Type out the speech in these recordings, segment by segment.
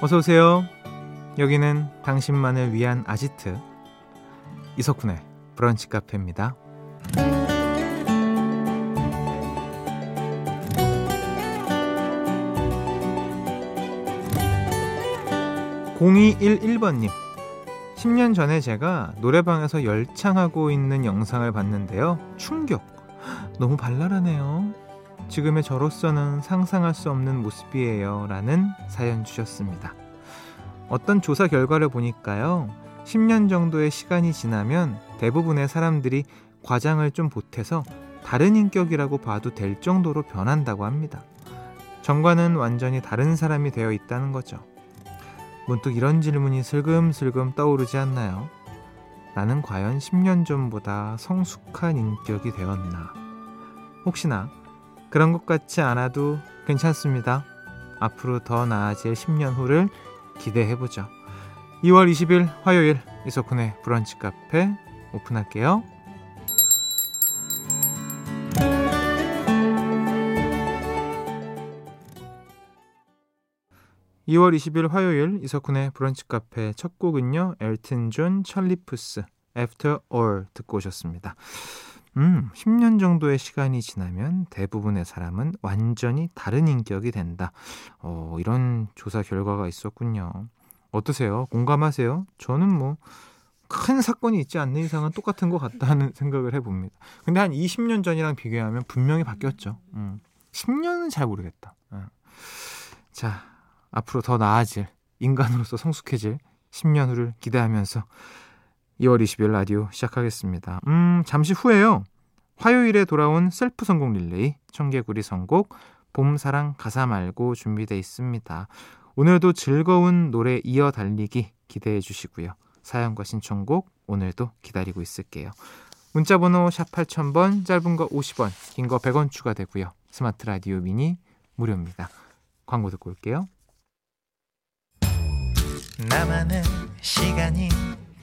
어서 오세요. 여기는 당신만을 위한 아지트 이석훈의 브런치 카페입니다. 0211번님 10년 전에 제가 노래방에서 열창하고 있는 영상을 봤는데요. 충격! 너무 발랄하네요. 지금의 저로서는 상상할 수 없는 모습이에요. 라는 사연 주셨습니다. 어떤 조사 결과를 보니까요. 10년 정도의 시간이 지나면 대부분의 사람들이 과장을 좀 보태서 다른 인격이라고 봐도 될 정도로 변한다고 합니다. 전과는 완전히 다른 사람이 되어 있다는 거죠. 문득 이런 질문이 슬금슬금 떠오르지 않나요? 나는 과연 10년 전보다 성숙한 인격이 되었나? 혹시나 그런 것 같지 않아도 괜찮습니다. 앞으로 더 나아질 10년 후를 기대해보죠. 2월 20일 화요일 이석훈의 브런치 카페 오픈할게요. 2월 20일 화요일 이석훈의 브런치 카페 첫 곡은요. 엘튼 존 찰리 푸스 After All 듣고 오셨습니다. 음, 10년 정도의 시간이 지나면 대부분의 사람은 완전히 다른 인격이 된다. 어, 이런 조사 결과가 있었군요. 어떠세요? 공감하세요? 저는 뭐, 큰 사건이 있지 않는 이상은 똑같은 것 같다는 생각을 해봅니다. 근데 한 20년 전이랑 비교하면 분명히 바뀌었죠. 음, 10년은 잘 모르겠다. 음. 자, 앞으로 더 나아질 인간으로서 성숙해질 10년 후를 기대하면서 2월 20일 라디오 시작하겠습니다. 음, 잠시 후에요. 화요일에 돌아온 셀프 성공 릴레이 청개구리 선곡 봄사랑 가사 말고 준비되어 있습니다. 오늘도 즐거운 노래 이어 달리기 기대해 주시고요. 사연과 신청곡 오늘도 기다리고 있을게요. 문자 번호 샵 8000번 짧은 거 50원 긴 거 100원 추가되고요. 스마트 라디오 미니 무료입니다. 광고 듣고 올게요. 나만의 시간이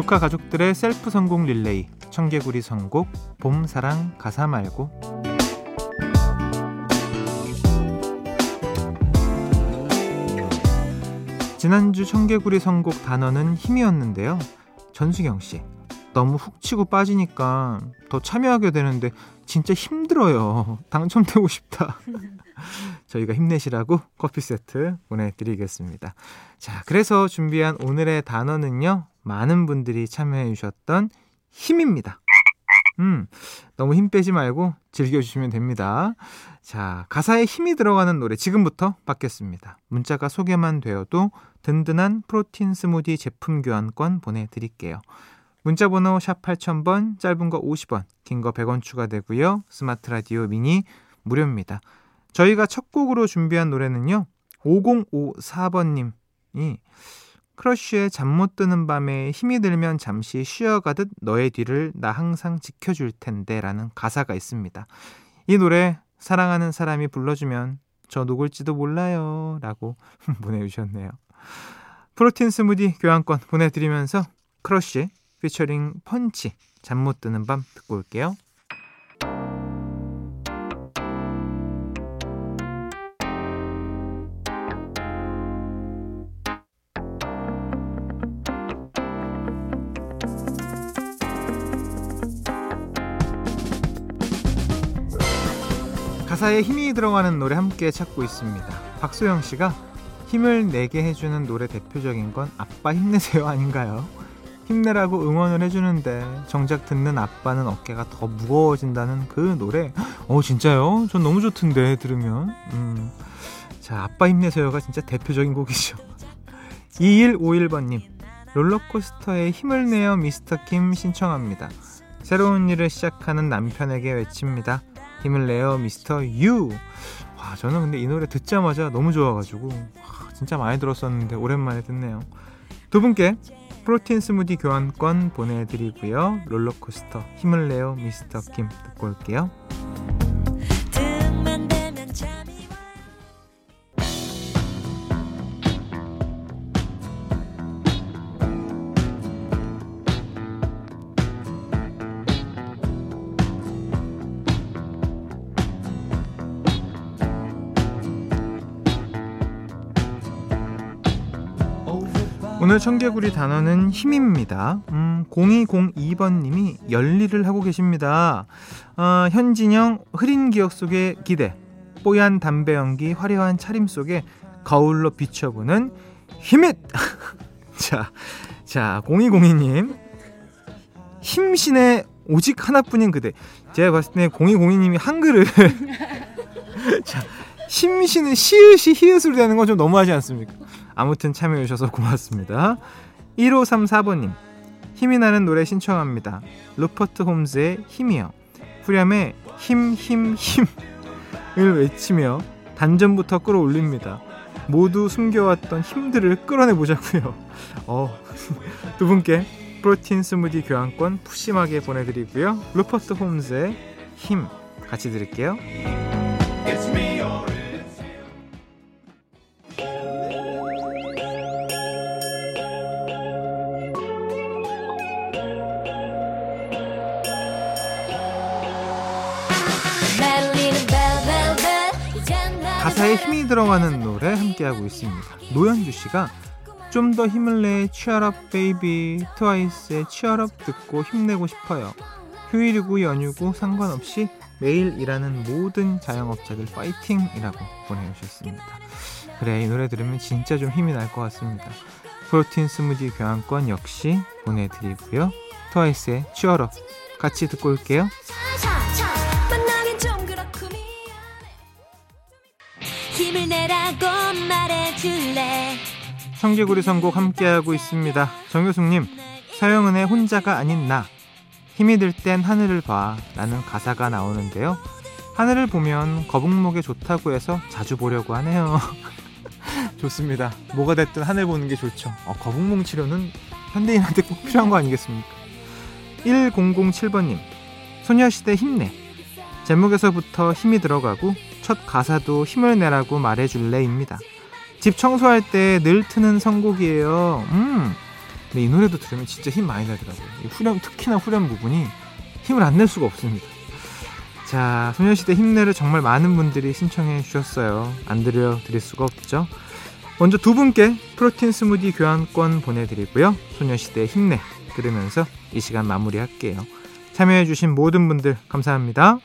북카 가족들의 셀프 성공 릴레이 청개구리 선곡 봄사랑 가사 말고 지난주 청개구리 선곡 단어는 힘이었는데요. 전수경 씨 너무 훅 치고 빠지니까 더 참여하게 되는데 진짜 힘들어요. 당첨되고 싶다. 저희가 힘내시라고 커피 세트 보내드리겠습니다. 자, 그래서 준비한 오늘의 단어는요. 많은 분들이 참여해 주셨던 힘입니다. 음, 너무 힘 빼지 말고 즐겨주시면 됩니다. 자, 가사에 힘이 들어가는 노래 지금부터 받겠습니다. 문자가 소개만 되어도 든든한 프로틴 스무디 제품 교환권 보내드릴게요. 문자 번호 샵 8000번, 짧은 거 50원, 긴 거 100원 추가되고요. 스마트 라디오 미니 무료입니다. 저희가 첫 곡으로 준비한 노래는요. 5054번님이 크러쉬의 잠 못 드는 밤에 힘이 들면 잠시 쉬어가듯 너의 뒤를 나 항상 지켜줄 텐데 라는 가사가 있습니다. 이 노래 사랑하는 사람이 불러주면 저 누굴지도 몰라요 라고 보내주셨네요. 프로틴 스무디 교환권 보내드리면서 크러쉬 피처링 펀치 잠 못 드는 밤 듣고 올게요. 가사에 힘이 들어가는 노래 함께 찾고 있습니다. 박소영 씨가 힘을 내게 해주는 노래 대표적인 건 아빠 힘내세요 아닌가요? 힘내라고 응원을 해주는데 정작 듣는 아빠는 어깨가 더 무거워진다는 그 노래 어 진짜요? 전 너무 좋던데 들으면 음. 자 아빠 힘내세요가 진짜 대표적인 곡이죠 2151번님, 롤러코스터에 힘을 내어 미스터 킴 신청합니다. 새로운 일을 시작하는 남편에게 외칩니다. 힘을 내어 미스터 유. 와, 저는 근데 이 노래 듣자마자 너무 좋아가지고, 와, 진짜 많이 들었었는데 오랜만에 듣네요. 두 분께 프로틴 스무디 교환권 보내드리고요. 롤러코스터 힘을 내어 미스터 킴 듣고 올게요. 오늘 청개구리 단어는 힘입니다. 음, 0202번님이 열일을 하고 계십니다. 어, 현진영 흐린 기억 속의 기대, 뽀얀 담배 연기, 화려한 차림 속에 거울로 비춰보는 힘잇! 자, 자, 0202님. 힘신의 오직 하나뿐인 그대. 제가 봤을 때 0202님이 한글을. 자, 힘신은 시읒이 히읗으로 되는 건 좀 너무하지 않습니까? 아무튼 참여해주셔서 고맙습니다. 1534번님 힘이 나는 노래 신청합니다. 루퍼트 홈즈의 힘이요. 후렴에 힘 힘 힘을 외치며 단전부터 끌어올립니다. 모두 숨겨왔던 힘들을 끌어내보자고요. 어, 두 분께 프로틴 스무디 교환권 푸심하게 보내드리고요. 루퍼트 홈즈의 힘 같이 드릴게요. 가사에 힘이 들어가는 노래 함께하고 있습니다. 노현주 씨가 좀 더 힘을 내 cheer up baby 트와이스의 Cheer Up 듣고 힘내고 싶어요. 휴일이고 연휴고 상관없이 매일 일하는 모든 자영업자들 파이팅이라고 보내주셨습니다. 그래 이 노래 들으면 진짜 좀 힘이 날 것 같습니다. 프로틴 스무디 교환권 역시 보내드리고요. 트와이스의 Cheer Up 같이 듣고 올게요. 힘을 내라고 말해줄래 청개구리 선곡 함께하고 있습니다. 정효숙님 서영은의 혼자가 아닌 나 힘이 들 땐 하늘을 봐 라는 가사가 나오는데요. 하늘을 보면 거북목에 좋다고 해서 자주 보려고 하네요. 좋습니다. 뭐가 됐든 하늘 보는 게 좋죠. 어, 거북목 치료는 현대인한테 꼭 필요한 거 아니겠습니까? 1007번님 소녀시대 힘내 제목에서부터 힘이 들어가고 첫 가사도 힘을 내라고 말해줄래입니다. 집 청소할 때 늘 트는 선곡이에요. 음. 근데 이 노래도 들으면 진짜 힘 많이 나더라고요. 후렴, 특히나 후렴 부분이 힘을 안 낼 수가 없습니다. 자, 소녀시대 힘내를 정말 많은 분들이 신청해 주셨어요. 안 들려드릴 수가 없죠. 먼저 두 분께 프로틴 스무디 교환권 보내드리고요. 소녀시대 힘내 들으면서 이 시간 마무리할게요. 참여해주신 모든 분들 감사합니다.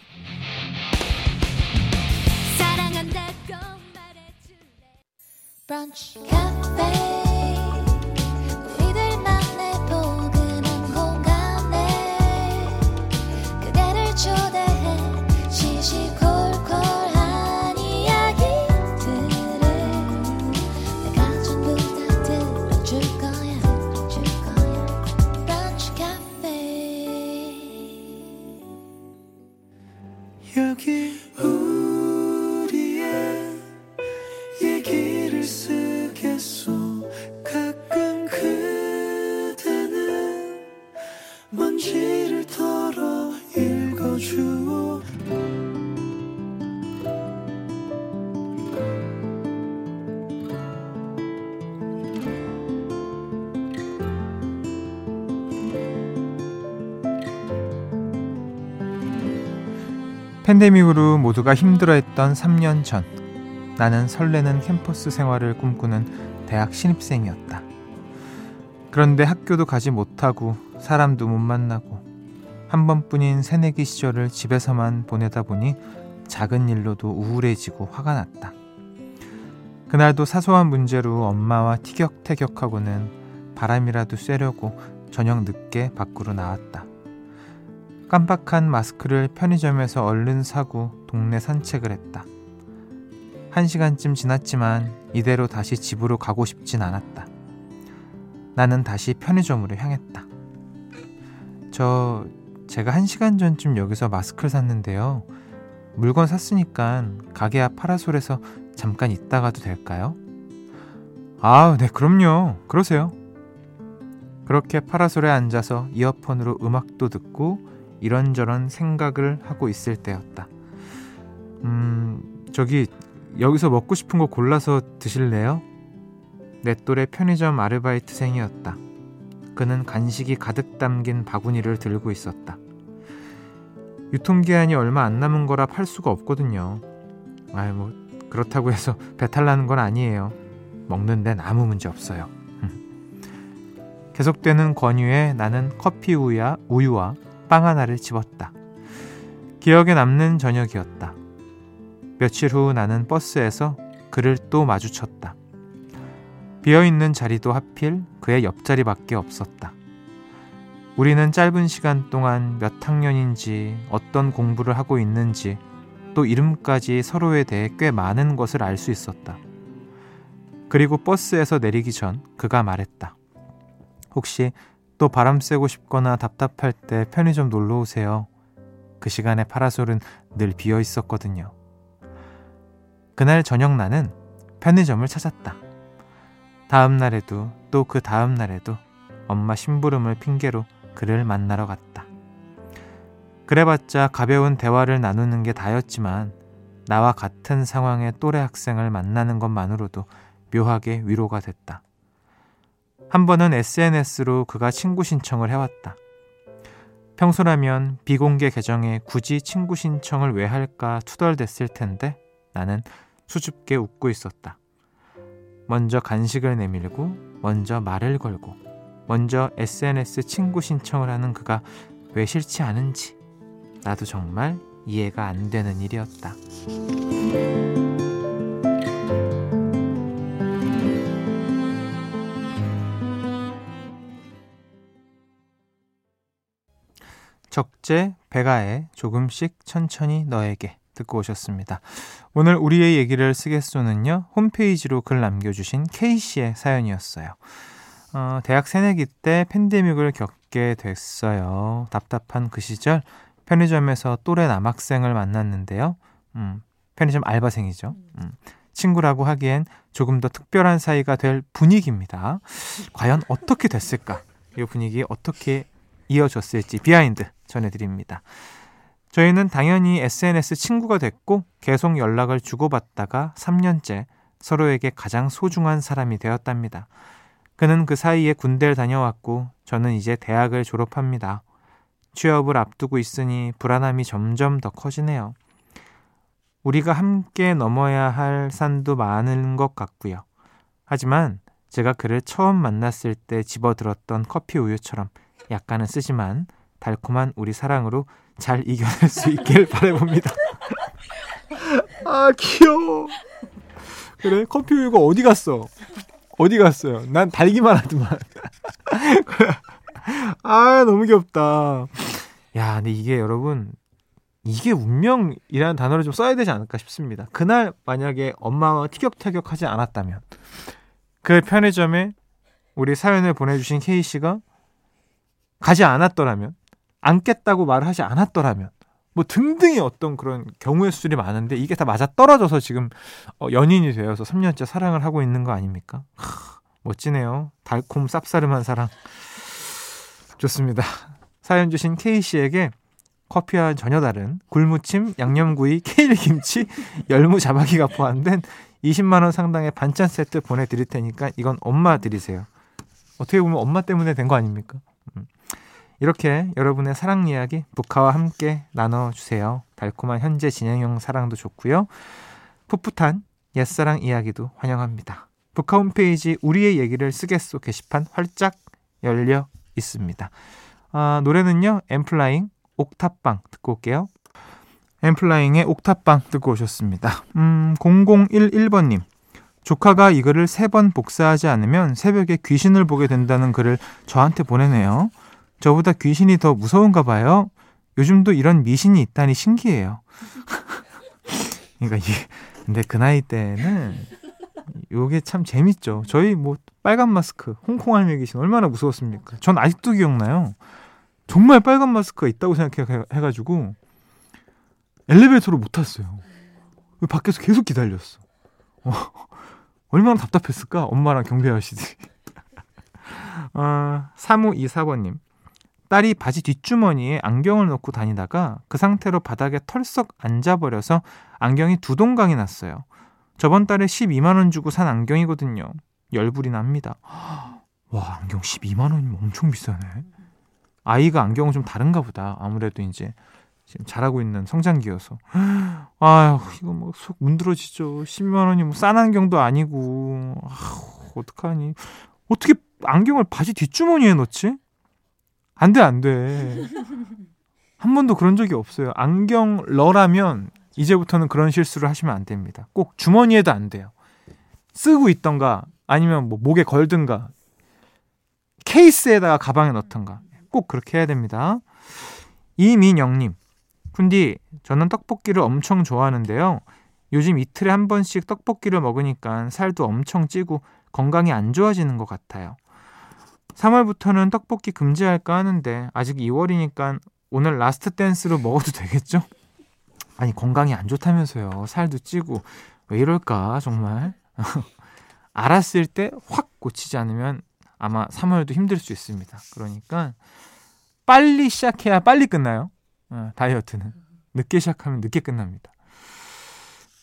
팬데믹으로 모두가 힘들어했던 3년 전 나는 설레는 캠퍼스 생활을 꿈꾸는 대학 신입생이었다. 그런데 학교도 가지 못하고 사람도 못 만나고 한 번뿐인 새내기 시절을 집에서만 보내다 보니 작은 일로도 우울해지고 화가 났다. 그날도 사소한 문제로 엄마와 티격태격하고는 바람이라도 쐬려고 저녁 늦게 밖으로 나왔다. 깜빡한 마스크를 편의점에서 얼른 사고 동네 산책을 했다. 한 시간쯤 지났지만 이대로 다시 집으로 가고 싶진 않았다. 나는 다시 편의점으로 향했다. 저 제가 한 시간 전쯤 여기서 마스크를 샀는데요. 물건 샀으니까 가게 앞 파라솔에서 잠깐 있다가도 될까요? 아, 네, 그럼요. 그러세요. 그렇게 파라솔에 앉아서 이어폰으로 음악도 듣고 이런저런 생각을 하고 있을 때였다. 음, 저기 여기서 먹고 싶은 거 골라서 드실래요? 내 또래 편의점 아르바이트생이었다. 그는 간식이 가득 담긴 바구니를 들고 있었다. 유통기한이 얼마 안 남은 거라 팔 수가 없거든요. 아이, 뭐, 그렇다고 해서 배탈 나는 건 아니에요. 먹는 데는 아무 문제 없어요. 계속되는 권유에 나는 커피 우유와, 우유와 빵 하나를 집었다. 기억에 남는 저녁이었다. 며칠 후 나는 버스에서 그를 또 마주쳤다. 비어있는 자리도 하필 그의 옆자리밖에 없었다. 우리는 짧은 시간 동안 몇 학년인지 어떤 공부를 하고 있는지 또 이름까지 서로에 대해 꽤 많은 것을 알 수 있었다. 그리고 버스에서 내리기 전 그가 말했다. 혹시 또 바람 쐬고 싶거나 답답할 때 편의점 놀러 오세요. 그 시간에 파라솔은 늘 비어 있었거든요. 그날 저녁 나는 편의점을 찾았다. 다음 날에도 또 그 다음 날에도 엄마 심부름을 핑계로 그를 만나러 갔다. 그래봤자 가벼운 대화를 나누는 게 다였지만 나와 같은 상황의 또래 학생을 만나는 것만으로도 묘하게 위로가 됐다. 한 번은 SNS로 그가 친구 신청을 해왔다. 평소라면 비공개 계정에 굳이 친구 신청을 왜 할까 투덜댔을 텐데 나는 수줍게 웃고 있었다. 먼저 간식을 내밀고, 먼저 말을 걸고, 먼저 SNS 친구 신청을 하는 그가 왜 싫지 않은지 나도 정말 이해가 안 되는 일이었다. 적재 배가의 조금씩 천천히 너에게 듣고 오셨습니다. 오늘 우리의 얘기를 쓰겠소는요 홈페이지로 글 남겨주신 K씨의 사연이었어요. 어, 대학 새내기 때 팬데믹을 겪게 됐어요. 답답한 그 시절 편의점에서 또래 남학생을 만났는데요. 음, 편의점 알바생이죠. 음, 친구라고 하기엔 조금 더 특별한 사이가 될 분위기입니다. 과연 어떻게 됐을까? 이 분위기 어떻게 이어졌을지 비하인드 전해드립니다. 저희는 당연히 SNS 친구가 됐고 계속 연락을 주고받다가 3년째 서로에게 가장 소중한 사람이 되었답니다. 그는 그 사이에 군대를 다녀왔고 저는 이제 대학을 졸업합니다. 취업을 앞두고 있으니 불안함이 점점 더 커지네요. 우리가 함께 넘어야 할 산도 많은 것 같고요. 하지만 제가 그를 처음 만났을 때 집어들었던 커피 우유처럼 약간은 쓰지만 달콤한 우리 사랑으로 잘 이겨낼 수 있길 바라봅니다. 아 귀여워. 그래 커피 우유가 어디 갔어? 어디 갔어요? 난 달기만 하더만. 아 너무 귀엽다. 야 근데 이게 여러분 이게 운명이라는 단어를 좀 써야 되지 않을까 싶습니다. 그날 만약에 엄마와 티격태격하지 않았다면 그 편의점에 우리 사연을 보내주신 K 씨가 가지 않았더라면 안겠다고 말을 하지 않았더라면 뭐 등등의 어떤 그런 경우의 수들이 많은데 이게 다 맞아 떨어져서 지금 어, 연인이 되어서 3년째 사랑을 하고 있는 거 아닙니까? 하, 멋지네요. 달콤 쌉싸름한 사랑. 좋습니다. 사연 주신 K 씨에게 커피와 전혀 다른 굴무침, 양념구이, 케일 김치, 열무 자박이가 포함된 20만 원 상당의 반찬 세트 보내드릴 테니까 이건 엄마 드리세요. 어떻게 보면 엄마 때문에 된 거 아닙니까? 음. 이렇게 여러분의 사랑 이야기 북카와 함께 나눠주세요. 달콤한 현재 진행형 사랑도 좋고요. 풋풋한 옛사랑 이야기도 환영합니다. 북카 홈페이지 우리의 얘기를 쓰겠소 게시판 활짝 열려 있습니다. 아, 노래는요. 엠플라잉 옥탑방 듣고 올게요. 엠플라잉의 옥탑방 듣고 오셨습니다. 음, 0011번님. 조카가 이 글을 세 번 복사하지 않으면 새벽에 귀신을 보게 된다는 글을 저한테 보내네요. 저보다 귀신이 더 무서운가 봐요. 요즘도 이런 미신이 있다니 신기해요. 그러니까 이게 근데 그 나이 때는 요게 참 재밌죠. 저희 뭐 빨간 마스크, 홍콩 할매 귀신 얼마나 무서웠습니까? 전 아직도 기억나요. 정말 빨간 마스크가 있다고 생각해가지고 엘리베이터로 못 탔어요. 밖에서 계속 기다렸어. 어, 얼마나 답답했을까? 엄마랑 경비 아저씨들이. 어, 3524번님. 딸이 바지 뒷주머니에 안경을 넣고 다니다가 그 상태로 바닥에 털썩 앉아버려서 안경이 두 동강이 났어요. 저번 달에 12만원 주고 산 안경이거든요. 열불이 납니다. 와, 안경 12만원이면 엄청 비싸네. 아이가 안경은 좀 다른가 보다. 아무래도 이제 지금 잘하고 있는 성장기여서. 아휴, 이거 뭐 속 문드러지죠. 12만원이 뭐 싼 안경도 아니고. 아휴, 어떡하니. 어떻게 안경을 바지 뒷주머니에 넣지? 안 돼, 안 돼. 한 번도 그런 적이 없어요. 안경 러라면 이제부터는 그런 실수를 하시면 안 됩니다. 꼭 주머니에도 안 돼요. 쓰고 있던가 아니면 뭐 목에 걸든가 케이스에다가 가방에 넣던가 꼭 그렇게 해야 됩니다. 이민영님, 군디 저는 떡볶이를 엄청 좋아하는데요. 요즘 이틀에 한 번씩 떡볶이를 먹으니까 살도 엄청 찌고 건강이 안 좋아지는 것 같아요. 3월부터는 떡볶이 금지할까 하는데 아직 2월이니까 오늘 last dance로 먹어도 되겠죠? 아니 건강이 안 좋다면서요. 살도 찌고 왜 이럴까 정말. 알았을 때 확 고치지 않으면 아마 3월도 힘들 수 있습니다. 그러니까 빨리 시작해야 빨리 끝나요. 어, 다이어트는 늦게 시작하면 늦게 끝납니다.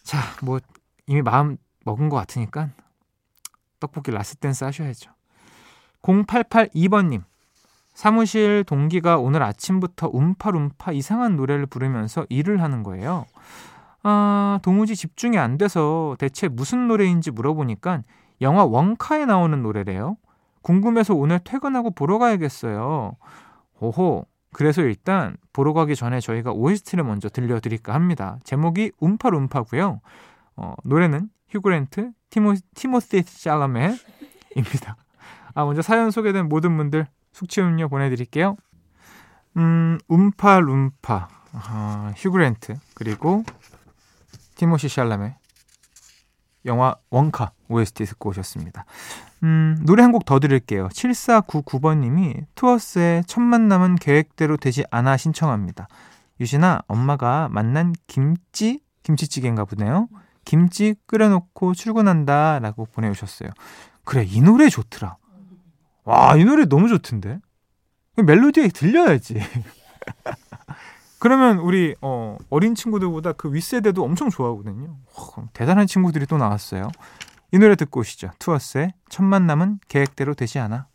자, 뭐 이미 마음 먹은 것 같으니까 떡볶이 last dance 하셔야죠. 0882번님 사무실 동기가 오늘 아침부터 움파룸파 이상한 노래를 부르면서 일을 하는 거예요. 아, 도무지 집중이 안 돼서 대체 무슨 노래인지 물어보니까 영화 원카에 나오는 노래래요. 궁금해서 오늘 퇴근하고 보러 가야겠어요. 오호. 그래서 일단 보러 가기 전에 저희가 OST를 먼저 들려드릴까 합니다. 제목이 움파룸파고요. 어, 노래는 휴그랜트, 티모, 티모시 샬라메입니다. 아, 먼저 사연 소개된 모든 분들 숙취 음료 보내드릴게요. 음, 움파 룸파, 아, 휴그랜트, 그리고 티모시 샬라메, 영화 원카 OST 듣고 오셨습니다. 음, 노래 한 곡더 드릴게요. 7499번님이 투어스의 첫 만남은 계획대로 되지 않아 신청합니다. 유진아, 엄마가 만난 김치? 김치찌개인가 보네요. 김치 끓여놓고 출근한다 라고 보내주셨어요. 그래, 이 노래 좋더라. 와, 이 노래 너무 좋던데? 멜로디에 들려야지. 그러면 우리 어, 어린 친구들보다 그 윗세대도 엄청 좋아하거든요. 와, 대단한 친구들이 또 나왔어요. 이 노래 듣고 오시죠. 투어스의 첫 만남은 계획대로 되지 않아.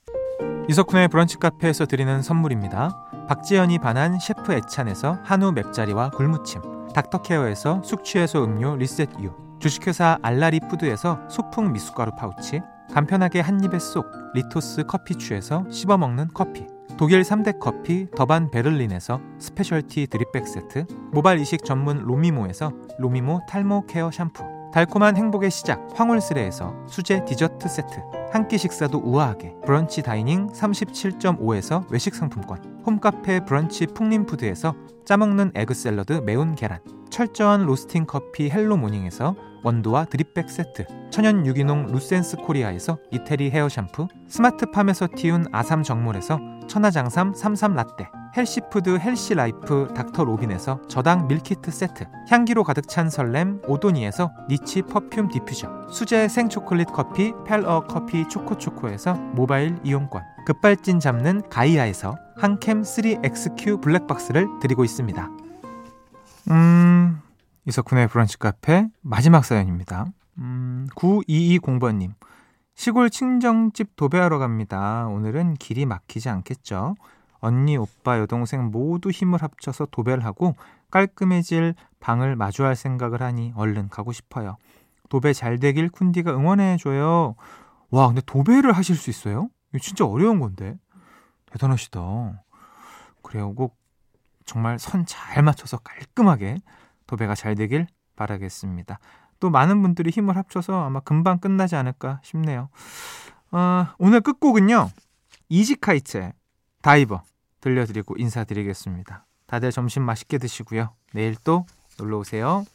이석훈의 브런치 카페에서 드리는 선물입니다. 박지연이 반한 셰프 애찬에서 한우 맵자리와 굴무침 닥터케어에서 숙취해소 음료 리셋유 주식회사 알라리 푸드에서 소풍 미숫가루 파우치 간편하게 한 입에 쏙 리토스 커피추에서 씹어먹는 커피. 독일 3대 커피 더반 베를린에서 스페셜티 드립백 세트. 모발 이식 전문 로미모에서 로미모 탈모 케어 샴푸. 달콤한 행복의 시작 황홀스레에서 수제 디저트 세트. 한 끼 식사도 우아하게. 브런치 다이닝 37.5에서 외식 상품권. 홈카페 브런치 풍림푸드에서 짜먹는 에그 샐러드 매운 계란. 철저한 로스팅 커피 헬로 모닝에서 원두와 드립백 세트 천연 유기농 루센스 코리아에서 이태리 헤어 샴푸 스마트팜에서 틔운 아삼 정물에서 천하장삼 삼삼 라떼 healthy food healthy life 닥터 로빈에서 저당 밀키트 세트 향기로 가득 찬 설렘 오도니에서 niche perfume 디퓨저 수제 생초콜릿 커피 펠어 커피 초코초코에서 모바일 이용권 급발진 잡는 가이아에서 한캠 3XQ 블랙박스를 드리고 있습니다. 음, 이석훈의 브런치 카페 마지막 사연입니다. 음, 9220번님. 시골 친정집 도배하러 갑니다. 오늘은 길이 막히지 않겠죠? 언니, 오빠, 여동생 모두 힘을 합쳐서 도배를 하고 깔끔해질 방을 마주할 생각을 하니 얼른 가고 싶어요. 도배 잘 되길 쿤디가 응원해줘요. 와, 근데 도배를 하실 수 있어요? 이거 진짜 어려운 건데. 대단하시다. 그래요. 꼭 정말 선 잘 맞춰서 깔끔하게 도배가 잘 되길 바라겠습니다. 또 많은 분들이 힘을 합쳐서 아마 금방 끝나지 않을까 싶네요. 어, 오늘 끝곡은요. 이지카이츠의 다이버 들려드리고 인사드리겠습니다. 다들 점심 맛있게 드시고요. 내일 또 놀러 오세요.